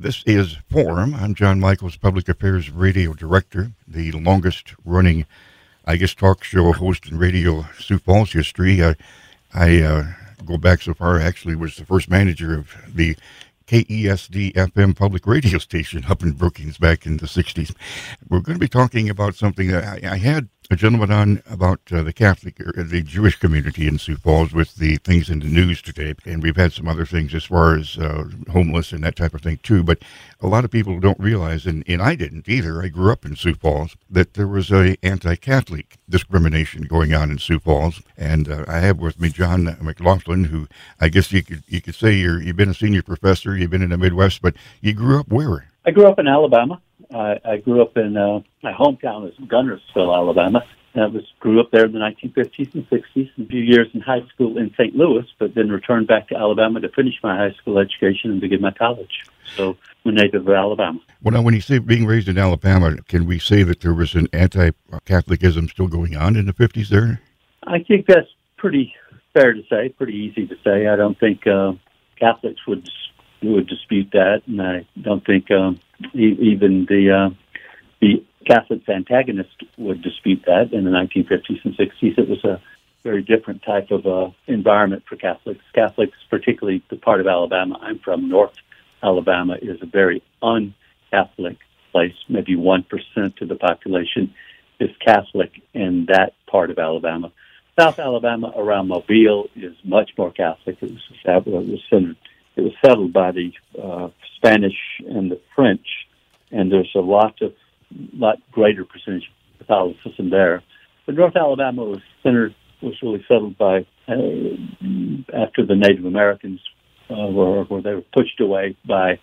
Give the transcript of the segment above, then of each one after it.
This is Forum. I'm Jon Michaels, Public Affairs Radio Director, the longest running, I guess, talk show host in radio Sioux Falls history. I, I uh, go back so far, actually was the first manager of the KESD FM public radio station up in Brookings back in the 60s. We're going to be talking about something that I, I had a gentleman on about uh, the Catholic or the Jewish community in Sioux Falls with the things in the news today, and we've had some other things as far as uh, homeless and that type of thing too. But a lot of people don't realize, and, and I didn't either. I grew up in Sioux Falls that there was a anti-Catholic discrimination going on in Sioux Falls, and uh, I have with me John McLaughlin, who I guess you could you could say you're you've been a senior professor, you've been in the Midwest, but you grew up where? I grew up in Alabama. I, I grew up in uh, my hometown is Guntersville, Alabama. And I was grew up there in the 1950s and 60s. A few years in high school in St. Louis, but then returned back to Alabama to finish my high school education and begin my college. So I'm a native of Alabama. Well, now, when you say being raised in Alabama, can we say that there was an anti-Catholicism still going on in the 50s there? I think that's pretty fair to say, pretty easy to say. I don't think uh, Catholics would would dispute that, and I don't think um, even the uh, the Catholics antagonist would dispute that. In the 1950s and 60s, it was a very different type of uh, environment for Catholics. Catholics, particularly the part of Alabama I'm from, North Alabama, is a very un-Catholic place. Maybe one percent of the population is Catholic in that part of Alabama. South Alabama, around Mobile, is much more Catholic. It was, it was centered it was settled by the uh, Spanish and the French, and there's a lot of lot greater percentage of Catholicism there. But North Alabama was centered was really settled by uh, after the Native Americans uh, were where they were pushed away by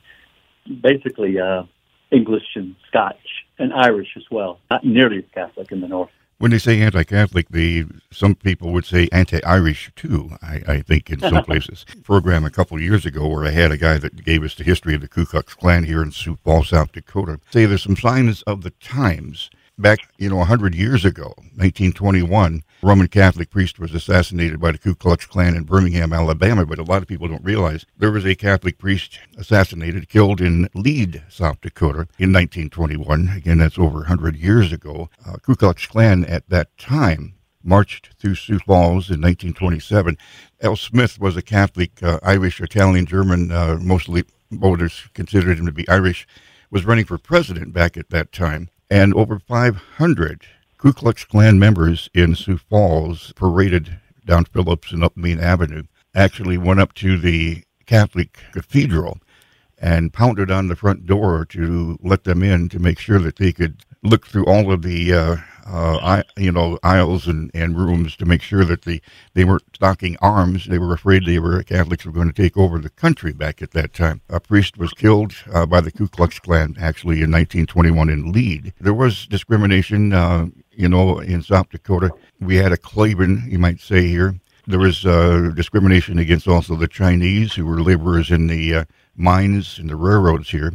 basically uh, English and Scotch and Irish as well, not nearly as Catholic in the north. When they say anti-Catholic, the some people would say anti-Irish too. I, I think in some places. Program a couple of years ago where I had a guy that gave us the history of the Ku Klux Klan here in Sioux Falls, South Dakota. Say there's some signs of the times back, you know, 100 years ago, 1921, Roman Catholic priest was assassinated by the Ku Klux Klan in Birmingham, Alabama. But a lot of people don't realize there was a Catholic priest assassinated, killed in Lead, South Dakota in 1921. Again, that's over 100 years ago. Uh, Ku Klux Klan at that time marched through Sioux Falls in 1927. Al Smith was a Catholic, uh, Irish, Italian, German, uh, mostly voters considered him to be Irish, was running for president back at that time and over 500 Ku Klux Klan members in Sioux Falls paraded down Phillips and up Main Avenue. Actually went up to the Catholic Cathedral and pounded on the front door to let them in to make sure that they could look through all of the uh, uh, you know aisles and, and rooms to make sure that they they weren't stocking arms. They were afraid they were Catholics were going to take over the country back at that time. A priest was killed uh, by the Ku Klux Klan actually in 1921 in Lead. There was discrimination, uh, you know, in South Dakota. We had a Klavern, you might say here. There was uh, discrimination against also the Chinese who were laborers in the uh, mines and the railroads here.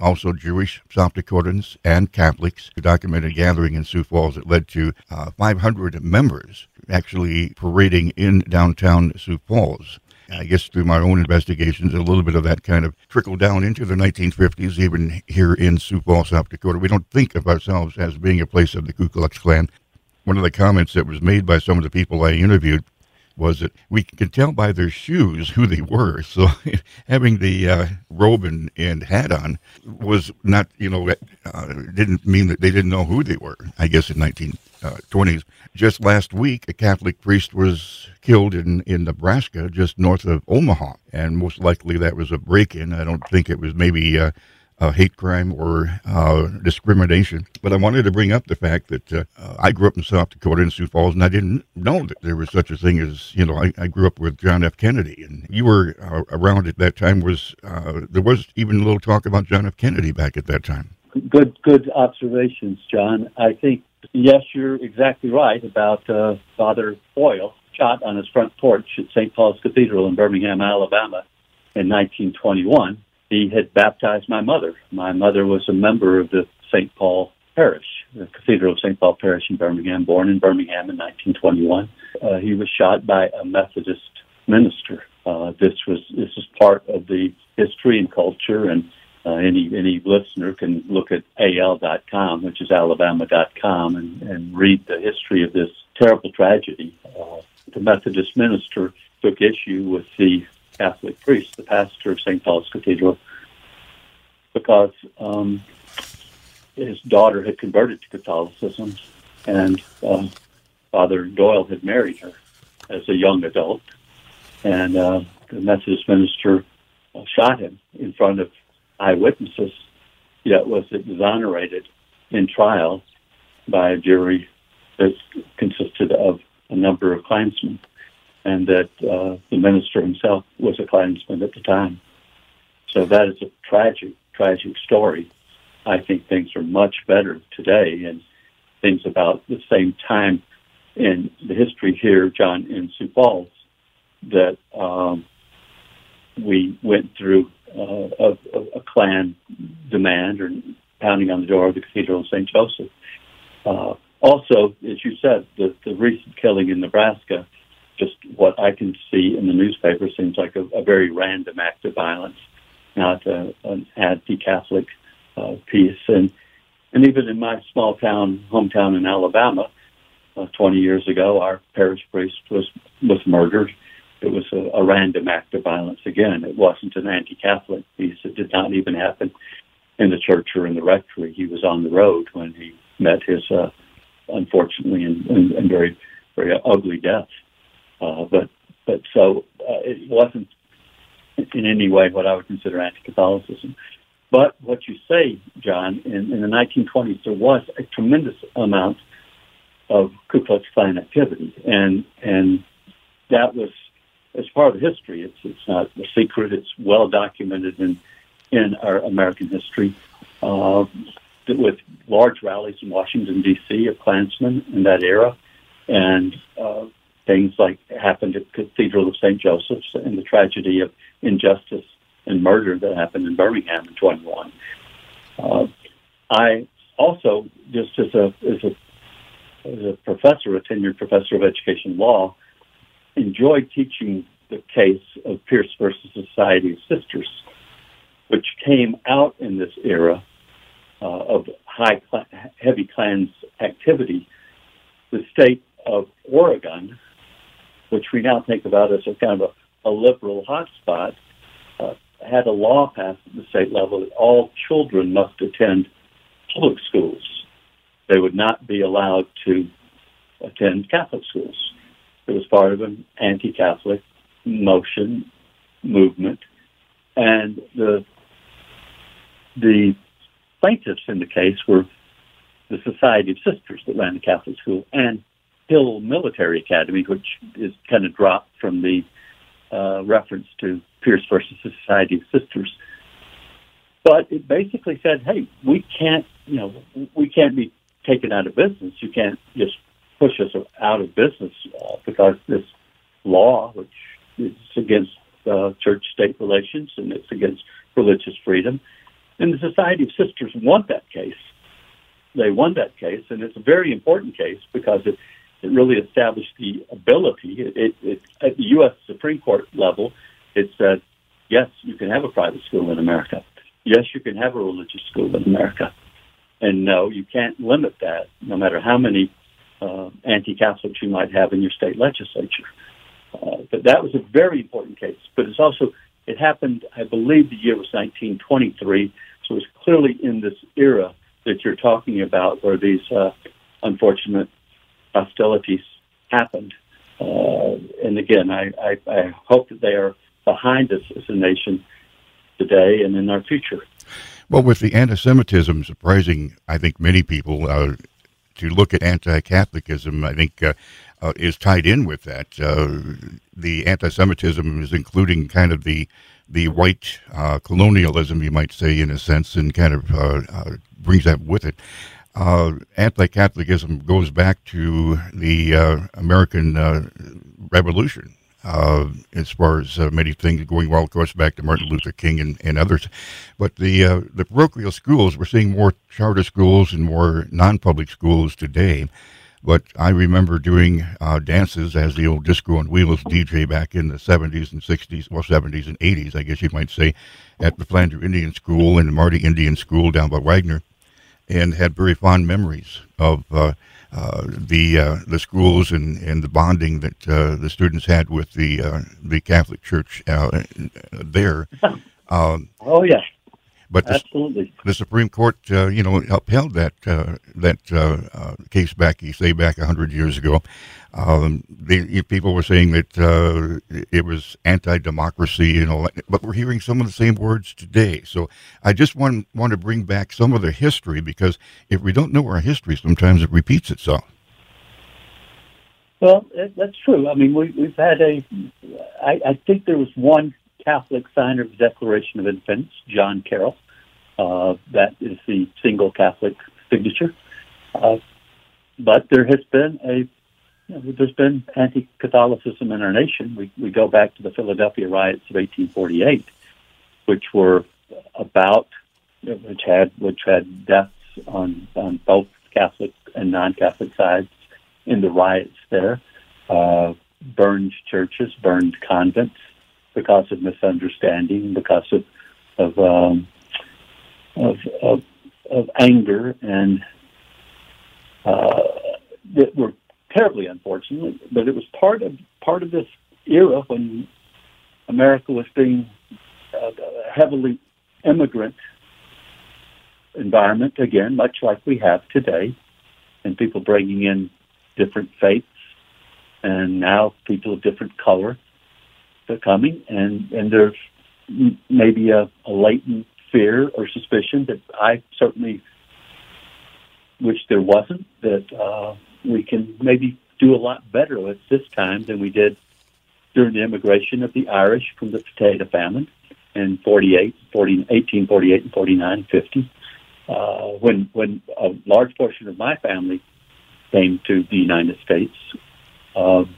Also, Jewish South Dakotans and Catholics documented gathering in Sioux Falls that led to uh, 500 members actually parading in downtown Sioux Falls. I guess through my own investigations, a little bit of that kind of trickled down into the 1950s, even here in Sioux Falls, South Dakota. We don't think of ourselves as being a place of the Ku Klux Klan. One of the comments that was made by some of the people I interviewed was that we can tell by their shoes who they were. So having the uh, robe and, and hat on was not, you know, uh, didn't mean that they didn't know who they were, I guess, in 1920s. Uh, just last week, a Catholic priest was killed in, in Nebraska, just north of Omaha. And most likely that was a break in. I don't think it was maybe uh, uh, hate crime or uh, discrimination. But I wanted to bring up the fact that uh, I grew up in South Dakota in Sioux Falls, and I didn't know that there was such a thing as you know. I, I grew up with John F. Kennedy, and you were uh, around at that time. Was uh, there was even a little talk about John F. Kennedy back at that time? Good, good observations, John. I think yes, you're exactly right about uh, Father Coyle shot on his front porch at St. Paul's Cathedral in Birmingham, Alabama, in 1921 he had baptized my mother. My mother was a member of the St. Paul Parish, the Cathedral of St. Paul Parish in Birmingham, born in Birmingham in 1921. Uh, he was shot by a Methodist minister. Uh, this was this is part of the history and culture, and uh, any any listener can look at al.com, which is alabama.com, and, and read the history of this terrible tragedy. Uh, the Methodist minister took issue with the Catholic priest, the pastor of St. Paul's Cathedral, because um, his daughter had converted to Catholicism, and uh, Father Coyle had married her as a young adult, and uh, the Methodist minister uh, shot him in front of eyewitnesses, yet was exonerated in trial by a jury that consisted of a number of Klansmen, and that uh, the minister himself was a Klansman at the time. So that is a tragic, tragic story. I think things are much better today, and things about the same time in the history here, John, in Sioux Falls, that um, we went through uh, a, a, Klan demand or pounding on the door of the Cathedral of St. Joseph. Uh, also, as you said, the, the recent killing in Nebraska, just what I can see in the newspaper seems like a, a very random act of violence, not a, an anti-Catholic uh, piece. And and even in my small town, hometown in Alabama, uh, 20 years ago, our parish priest was was murdered it was a, a random act of violence. Again, it wasn't an anti-Catholic piece. It did not even happen in the church or in the rectory. He was on the road when he met his, uh, unfortunately, and, and, and very, very ugly death. Uh, but, but so uh, it wasn't in any way what I would consider anti-Catholicism. But what you say, John, in, in the 1920s, there was a tremendous amount of Ku Klux Klan activity, and and that was it's part of history. It's it's not a secret. It's well documented in in our American history. Uh, with large rallies in Washington D.C. of Klansmen in that era, and uh, things like happened at Cathedral of St. Joseph's and the tragedy of injustice and murder that happened in Birmingham in 21. Uh, I also, just as a as a as a professor, a tenured professor of education law, enjoyed teaching the case of Pierce versus Society of Sisters, which came out in this era uh, of high, heavy Klans activity. The state of Oregon, which we now think about as a kind of a, a liberal hotspot, uh, had a law passed at the state level that all children must attend public schools. They would not be allowed to attend Catholic schools. It was part of an anti-Catholic motion movement, and the the plaintiffs in the case were the Society of Sisters that ran the Catholic school and Hill Military Academy, which is kind of dropped from the uh, reference to Pierce versus the Society of Sisters. But it basically said, "Hey, we can't, you know, we can't be taken out of business. You can't just push us out of business because this law, which is against uh, church-state relations and it's against religious freedom, and the Society of Sisters won that case. They won that case, and it's a very important case because it it really established the ability. It, it, it at the U.S. Supreme Court level, it said, yes, you can have a private school in America. Yes, you can have a religious school in America. And no, you can't limit that, no matter how many uh, anti-Catholics you might have in your state legislature. Uh, but that was a very important case. But it's also it happened. I believe the year was 1923, so it's clearly in this era that you're talking about where these uh, unfortunate hostilities happened. Uh, and again, I, I, I hope that they are behind us as a nation today and in our future. Well, with the anti-Semitism surprising, I think many people uh, to look at anti-Catholicism, I think, uh, uh, is tied in with that. Uh, the anti-Semitism is including kind of the the white uh, colonialism, you might say, in a sense, and kind of uh, brings that with it. anti-Catholicism goes back to the American Revolution uh, as far as uh, many things going well, of course, back to Martin Luther King and, and others. But the uh, the parochial schools, we're seeing more charter schools and more non-public schools today. But I remember doing uh, dances as the old disco and wheels DJ back in the 70s and 60s, well, 70s and 80s, I guess you might say, at the Flandreau Indian School and the Marty Indian School down by Wagner, and had very fond memories of uh, uh, the uh, the schools and, and the bonding that uh, the students had with the uh, the Catholic Church uh, there. Um, oh yeah, but the, Absolutely. the Supreme Court, uh, you know, upheld that uh, that uh, uh case back, you say, back hundred years ago. Um, they, people were saying that uh, it was anti-democracy, you know, but we're hearing some of the same words today. So I just want want to bring back some of the history because if we don't know our history, sometimes it repeats itself. Well, that's true. I mean, we, we've had a. I, I think there was one Catholic signer of the Declaration of Independence, John Carroll. Uh, that is the single Catholic signature. Uh, but there has been a you know, there's been anti-Catholicism in our nation. We we go back to the Philadelphia riots of 1848, which were about which had which had deaths on on both Catholic and non-Catholic sides in the riots there. Uh, burned churches, burned convents, because of misunderstanding, because of of um, of, of, of anger, and uh, that were terribly unfortunate. But it was part of part of this era when America was being uh, heavily immigrant environment again, much like we have today, and people bringing in different faiths, and now people of different color coming, and and there's maybe a, a latent fear or suspicion that I certainly wish there wasn't that uh, we can maybe do a lot better at this time than we did during the immigration of the Irish from the potato famine in 48, 40, 1848 and 49 50, uh, when, when a large portion of my family came to the United States. Um,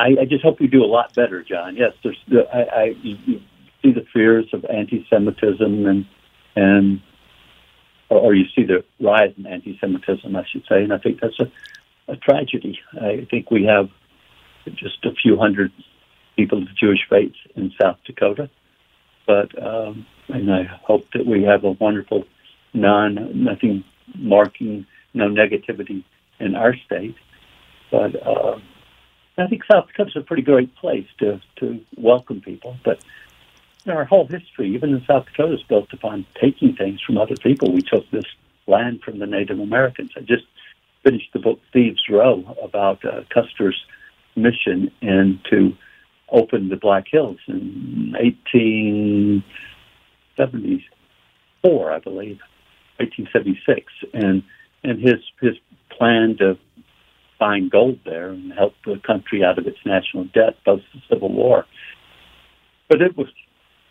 I, I just hope we do a lot better, John. Yes, there's the, I, I you, you see the fears of anti-Semitism and and or you see the rise in anti-Semitism, I should say, and I think that's a, a tragedy. I think we have just a few hundred people of Jewish faith in South Dakota, but um, and I hope that we have a wonderful non nothing marking no negativity in our state, but. Uh, I think South Dakota's a pretty great place to to welcome people, but our whole history, even in South Dakota, is built upon taking things from other people. We took this land from the Native Americans. I just finished the book Thieves' Road about uh, Custer's mission and to open the Black Hills in 1874, I believe, 1876, and and his his plan to find gold there and help the country out of its national debt post the Civil War. But it was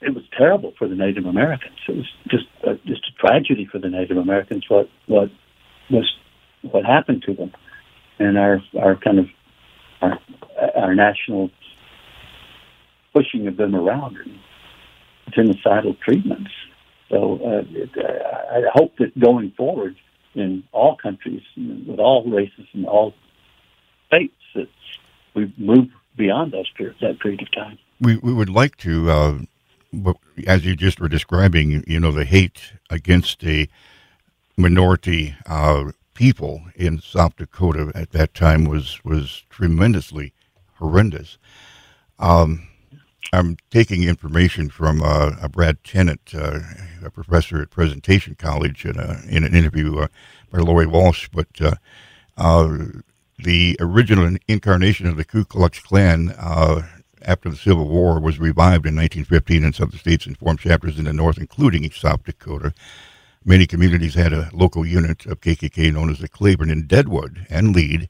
it was terrible for the Native Americans. It was just a, just a tragedy for the Native Americans what what was what happened to them, and our our kind of our our national pushing of them around and genocidal treatments. So uh, it, uh, I hope that going forward in all countries, with all races and all states that we've moved beyond those period, that period of time. We, we would like to, uh, as you just were describing, you know, the hate against a minority uh, people in South Dakota at that time was, was tremendously horrendous. Um, I'm taking information from uh, a Brad Tennant, uh, a professor at Presentation College, in, a, in an interview uh, by Lori Walsh. But uh, uh, the original incarnation of the Ku Klux Klan uh, after the Civil War was revived in 1915 in some states and formed chapters in the North, including South Dakota. Many communities had a local unit of KKK known as the Klavern in Deadwood and Lead.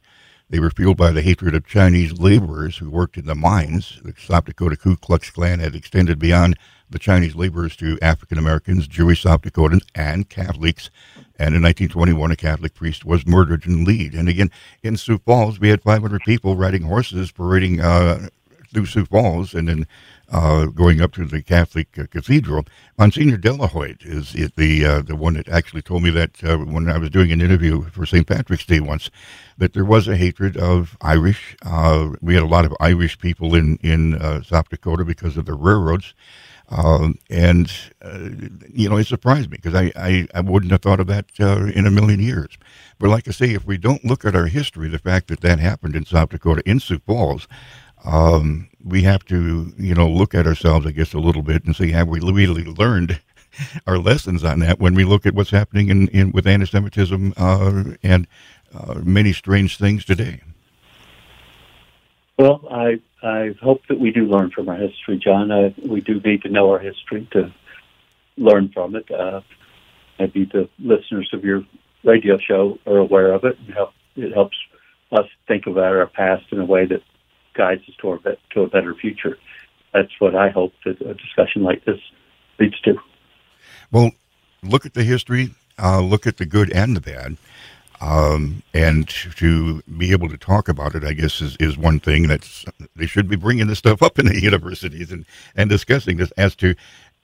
They were fueled by the hatred of Chinese laborers who worked in the mines. The South Dakota Ku Klux Klan had extended beyond the Chinese laborers to African Americans, Jewish South Dakotans, and Catholics. And in 1921, a Catholic priest was murdered in Lead. And again, in Sioux Falls, we had 500 people riding horses parading uh, through Sioux Falls. And then uh, going up to the Catholic uh, Cathedral. Monsignor Delahoyde is, is the uh, the one that actually told me that uh, when I was doing an interview for St. Patrick's Day once, that there was a hatred of Irish. Uh, we had a lot of Irish people in in uh, South Dakota because of the railroads. Um, and you know, it surprised me because I, I, I, wouldn't have thought of that in a million years. But like I say, if we don't look at our history, the fact that that happened in South Dakota in Sioux Falls, um, we have to, you know, look at ourselves, I guess, a little bit and see have we really learned our lessons on that when we look at what's happening in, in with anti-Semitism uh, and uh, many strange things today. Well, I I hope that we do learn from our history, John. We do need to know our history to learn from it. Uh, maybe the listeners of your radio show are aware of it, and help, it helps us think about our past in a way that guides us toward to a better future. That's what I hope that a discussion like this leads to. Well, look at the history, uh, look at the good and the bad. Um, and to be able to talk about it, I guess, is, is one thing that's they should be bringing this stuff up in the universities and, and discussing this as to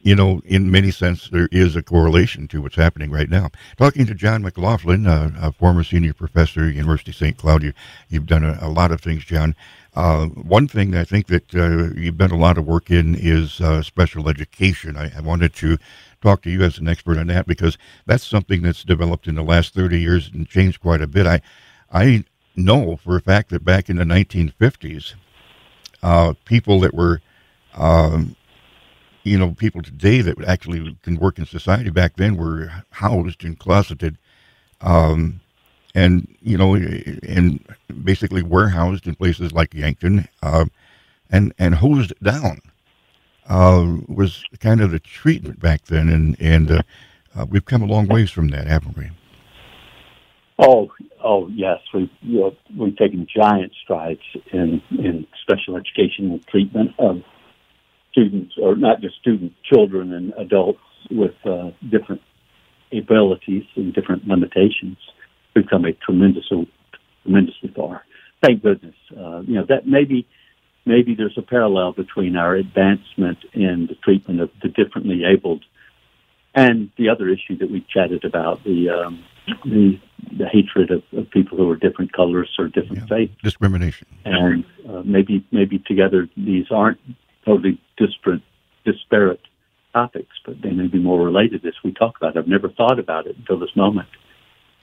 you know, in many sense, there is a correlation to what's happening right now. Talking to John McLaughlin, a former senior professor at University of St. Cloud, you, have done a, a, lot of things, John. Uh, one thing I think that uh, you've done a lot of work in is uh, special education. I, I, wanted to talk to you as an expert on that because that's something that's developed in the last 30 years and changed quite a bit. I, I know for a fact that back in the 1950s, uh, people that were um, you know, people today that actually can work in society back then were housed and closeted, um, and you know, and basically warehoused in places like Yankton, uh, and and hosed down uh, was kind of the treatment back then, and and uh, uh we've come a long ways from that, haven't we? Oh, oh yes, we've you know, we've taken giant strides in in special education and treatment of students, or not just students, children and adults with uh, different abilities and different limitations, we've come a tremendously, tremendously far. Thank goodness. Uh, you know that maybe maybe there's a parallel between our advancement in the treatment of the differently abled and the other issue that we chatted about the um, the, the hatred of, of, people who are different colors or different yeah. faiths, discrimination, and uh, maybe maybe together these aren't totally disparate, disparate topics, but they may be more related as we talk about it. I've never thought about it until this moment.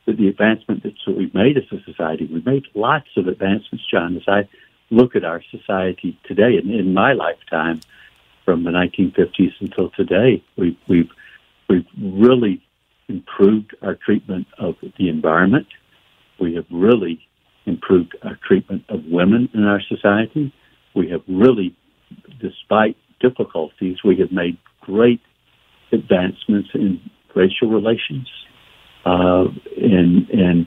But the advancement that we've made as a society, we've made lots of advancements, John, as I look at our society today and in my lifetime from the 1950s until today, we've, we've, we've really improved our treatment of the environment. We have really improved our treatment of women in our society. We have really despite difficulties, we have made great advancements in racial relations. Uh, and, and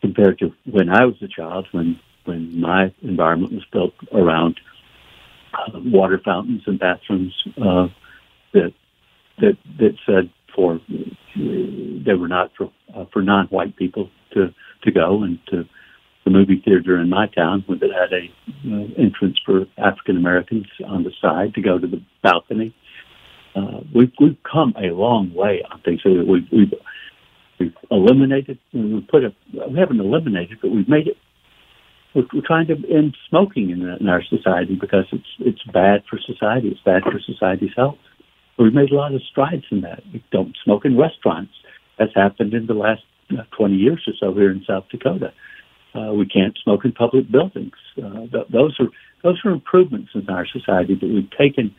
compared to when I was a child, when when my environment was built around uh, water fountains and bathrooms uh, that that that said for they were not for uh, for non-white people to to go and to the movie theater in my town that had a uh, entrance for African Americans on the side to go to the balcony. Uh, we've we've come a long way on things. So we've we've we've eliminated. We put a we haven't eliminated, but we've made it. We're, we're trying to end smoking in, in our society because it's it's bad for society. It's bad for society's health. We've made a lot of strides in that. We don't smoke in restaurants. That's happened in the last uh, 20 years or so here in South Dakota. Uh, we can't smoke in public buildings. Uh, th- those are those are improvements in our society that we've taken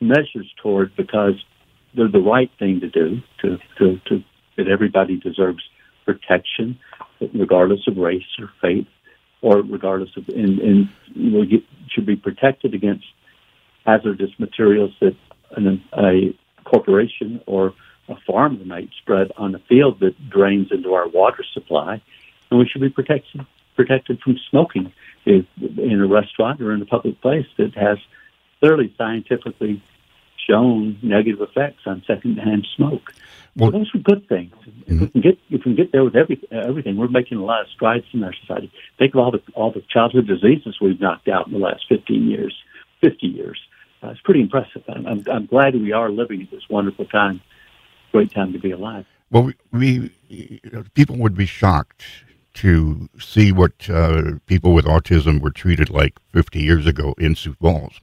measures toward because they're the right thing to do. To to, to that everybody deserves protection, regardless of race or faith, or regardless of and, and you know, get, should be protected against hazardous materials that an, a corporation or a farmer might spread on a field that drains into our water supply. And we should be protected protected from smoking in a restaurant or in a public place that has clearly scientifically shown negative effects on secondhand smoke. Well, those are good things. Mm-hmm. If we can get if we can get there with every, everything, we're making a lot of strides in our society. Think of all the all the childhood diseases we've knocked out in the last fifteen years, fifty years. Uh, it's pretty impressive. I'm, I'm, I'm glad we are living at this wonderful time. Great time to be alive. Well, we, we people would be shocked to see what uh, people with autism were treated like 50 years ago in Sioux Falls,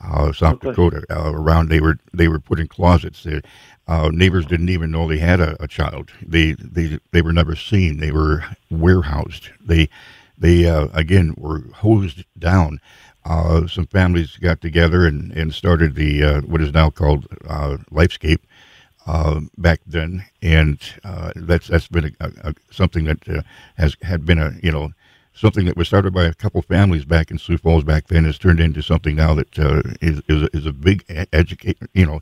uh, South okay. Dakota. Uh, around they were they were put in closets. They, uh, neighbors didn't even know they had a, a, child. They they they were never seen. They were warehoused. They they uh, again were hosed down. Uh, some families got together and, and started the what is now called Lifescape uh, back then, and uh, that's that's been a, a, something that uh, has had been a you know something that was started by a couple families back in Sioux Falls back then has turned into something now that uh, is is, a, is a big educate you know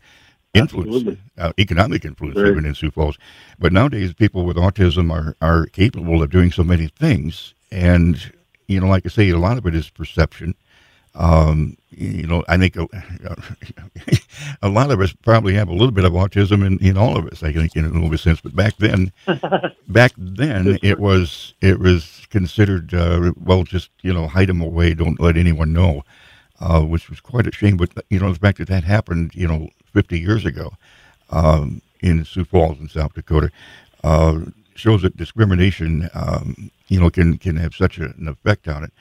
influence, uh, economic influence Very. even in Sioux Falls. But nowadays, people with autism are are capable of doing so many things, and you know, like I say, a lot of it is perception. Um, you know, I think a, a, lot of us probably have a little bit of autism in, in all of us. I think in a little bit sense, but back then, back then it was it was considered uh, well, just you know, hide them away, don't let anyone know, uh, which was quite a shame. But you know, the fact that that happened, you know, 50 years ago um, in Sioux Falls in South Dakota. Uh, shows that discrimination, um, you know, can can have such an effect on it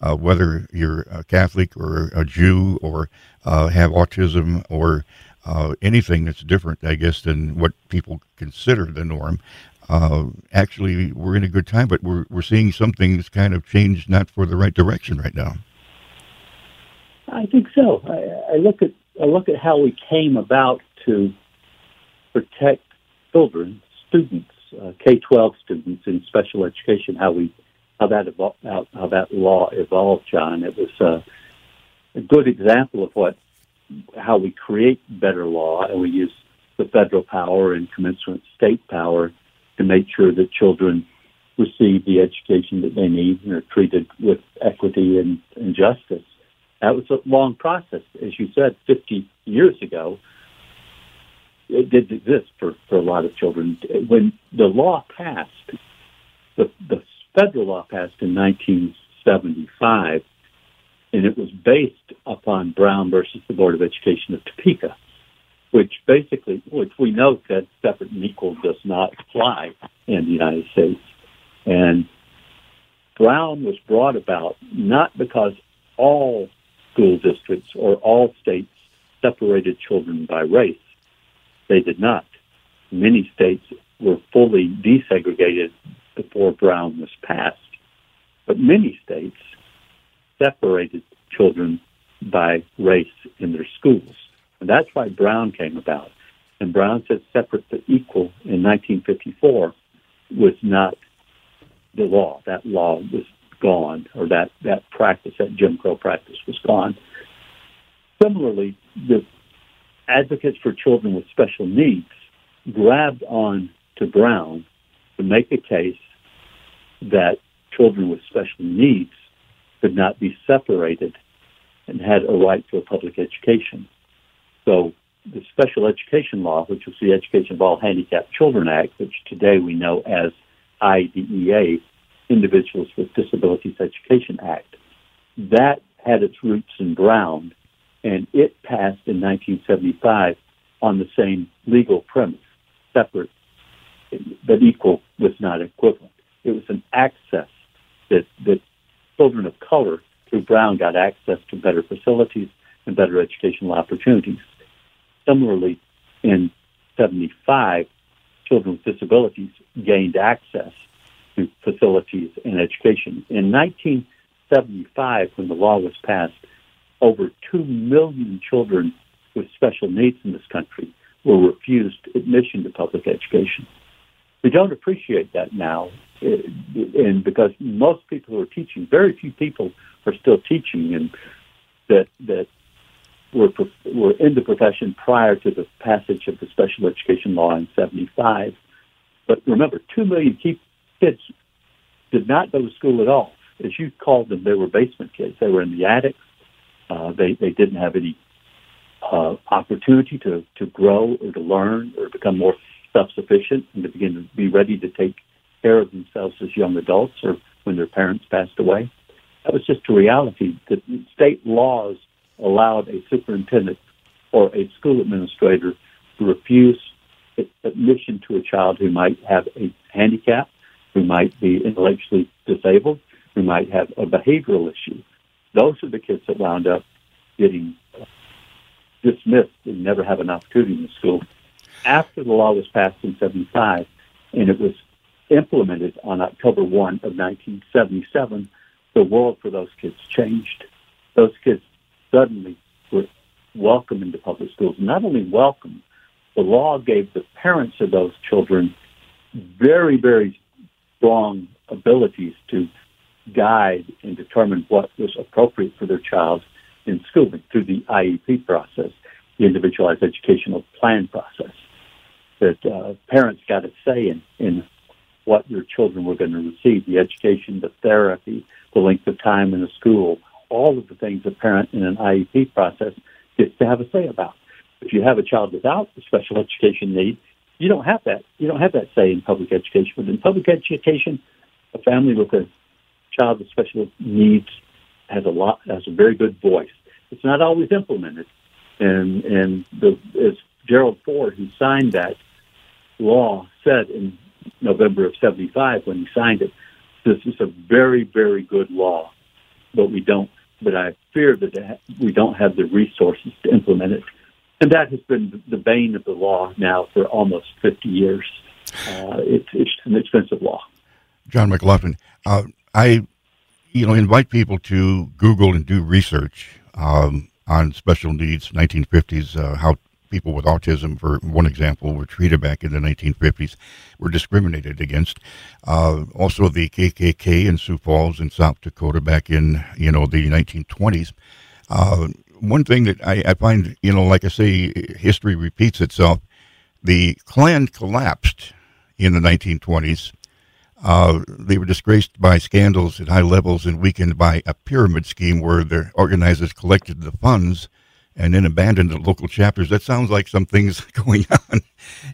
uh, whether you're a Catholic or a Jew or uh, have autism or uh, anything that's different, I guess, than what people consider the norm. Uh, actually, we're in a good time, but we're we're seeing some things kind of change, not for the right direction right now. I think so. I, I look at I look at how we came about to protect children, students, uh, K twelve students in special education. How we how that how that law evolved, John. It was uh, a good example of what how we create better law, and we use the federal power and commensurate state power to make sure that children receive the education that they need and are treated with equity and, and justice. That was a long process, as you said, 50 years ago. It didn't exist for, for a lot of children. When the law passed, the, the federal law passed in 1975, and it was based upon Brown versus the Board of Education of Topeka, which basically, which we know that separate and equal does not apply in the United States. And Brown was brought about not because all school districts or all states separated children by race. They did not. Many states were fully desegregated before Brown was passed. But many states separated children by race in their schools. And that's why Brown came about. And Brown said separate but equal in 1954 was not the law. That law was gone, or that, that practice, that Jim Crow practice was gone. Similarly, the advocates for children with special needs grabbed on to Brown to make a case that children with special needs could not be separated and had a right to a public education. So the Special Education Law, which was the Education of All Handicapped Children Act, which today we know as IDEA, Individuals with Disabilities Education Act, that had its roots in Brown, and it passed in 1975 on the same legal premise, separate but equal was not equivalent. It was an access that, that children of color through Brown got access to better facilities and better educational opportunities. Similarly, in 75, children with disabilities gained access to facilities and education. In 1975, when the law was passed, over 2 million children with special needs in this country were refused admission to public education. We don't appreciate that now and because most people who are teaching, very few people are still teaching, and that that were were in the profession prior to the passage of the special education law in '75. But remember, two million kids did not go to school at all. As you called them, they were basement kids. They were in the attics. Uh, they they didn't have any uh, opportunity to to grow or to learn or become more self sufficient and to begin to be ready to take care of themselves as young adults or when their parents passed away. That was just a reality that state laws allowed a superintendent or a school administrator to refuse admission to a child who might have a handicap, who might be intellectually disabled, who might have a behavioral issue. Those are the kids that wound up getting dismissed and never have an opportunity in the school. After the law was passed in 75 and it was implemented on October 1 of 1977, the world for those kids changed. Those kids suddenly were welcome into public schools. Not only welcome, the law gave the parents of those children very, very strong abilities to guide and determine what was appropriate for their child in school through the IEP process, the Individualized Educational Plan process. That uh, parents got a say in, in what your children were going to receive the education, the therapy, the length of time in the school, all of the things a parent in an IEP process gets to have a say about. If you have a child without a special education need, you don't have that. You don't have that say in public education. But in public education, a family with a child with special needs has a lot has a very good voice. It's not always implemented, and and the as Gerald Ford, who signed that law, said in November of '75 when he signed it, this is a very very good law, but we don't. But I fear that we don't have the resources to implement it and that has been the bane of the law now for almost 50 years. Uh, it, it's an expensive law. John McLaughlin, uh, I, you know, invite people to Google and do research um, on special needs, 1950s, uh, how people with autism, for one example, were treated back in the 1950s, were discriminated against. Uh, also, the KKK in Sioux Falls in South Dakota back in, you know, the 1920s. Uh, one thing that I, I, find, you know, like I say, history repeats itself. The Klan collapsed in the 1920s. Uh, they were disgraced by scandals at high levels and weakened by a pyramid scheme where the organizers collected the funds and then abandoned the local chapters. That sounds like some things going on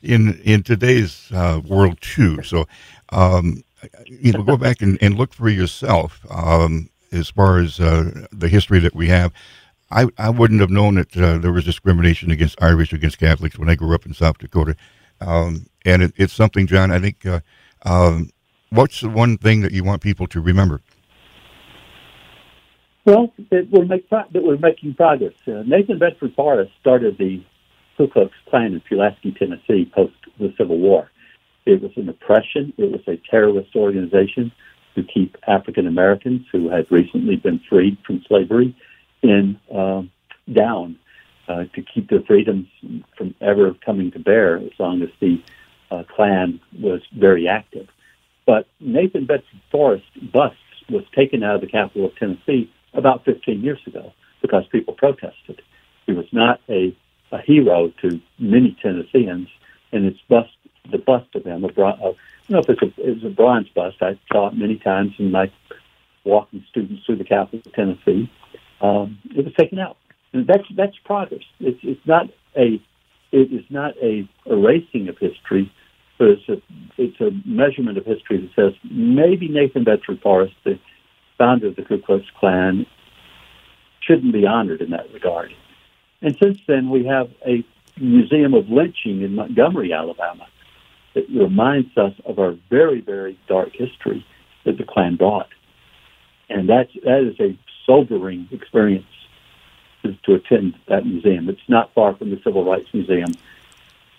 in in today's uh, world too. So, um, you know, go back and, and look for yourself um, as far as uh, the history that we have. I, I wouldn't have known that uh, there was discrimination against Irish against Catholics when I grew up in South Dakota, um, and it, it's something, John. I think. Uh, um, what's the one thing that you want people to remember? Well, that we're, make, we're making progress. Uh, Nathan Bedford Forrest started the Ku Klux Klan in Pulaski, Tennessee, post the Civil War. It was an oppression. It was a terrorist organization to keep African Americans who had recently been freed from slavery in uh, down uh, to keep their freedoms from ever coming to bear as long as the uh, Klan was very active. But Nathan Bedford Forrest bust was taken out of the capital of Tennessee about 15 years ago because people protested. He was not a, a hero to many Tennesseans, and it's bust the bust of him. A uh, I don't know if it's a, it's a bronze bust. I saw it many times in my walking students through the capital of Tennessee um, it was taken out. And that's that's progress. It's it's not a it is not a erasing of history, but it's a it's a measurement of history that says maybe Nathan Bedford Forrest, the founder of the Ku Klux Klan, shouldn't be honored in that regard. And since then, we have a museum of lynching in Montgomery, Alabama, that reminds us of our very, very dark history that the Klan brought. And that's, that is a sobering experience to attend that museum. It's not far from the Civil Rights Museum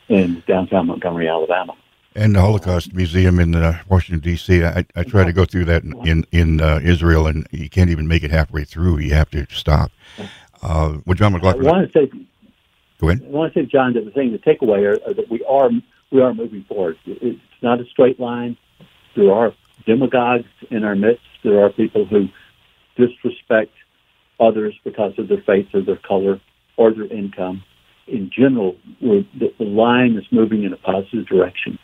in downtown Montgomery, Alabama. And the Holocaust Museum in uh, Washington D.C. I, I try to go through that in in, in uh, Israel, and you can't even make it halfway through. You have to stop. Uh, well, John McLaughlin. I want to say, go ahead. I want to say, John, that the thing, the takeaway are, are that we are we are moving forward. It's not a straight line. There are demagogues in our midst. There are people who disrespect others because of their faith or their color or their income. In general, the, the line is moving in a positive direction.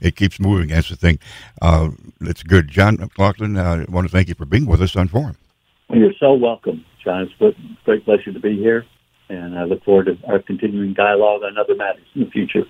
It keeps moving. That's the thing. Uh, that's good. John McLaughlin, I want to thank you for being with us on Forum. You're so welcome, John. It's a great pleasure to be here, and I look forward to our continuing dialogue on other matters in the future.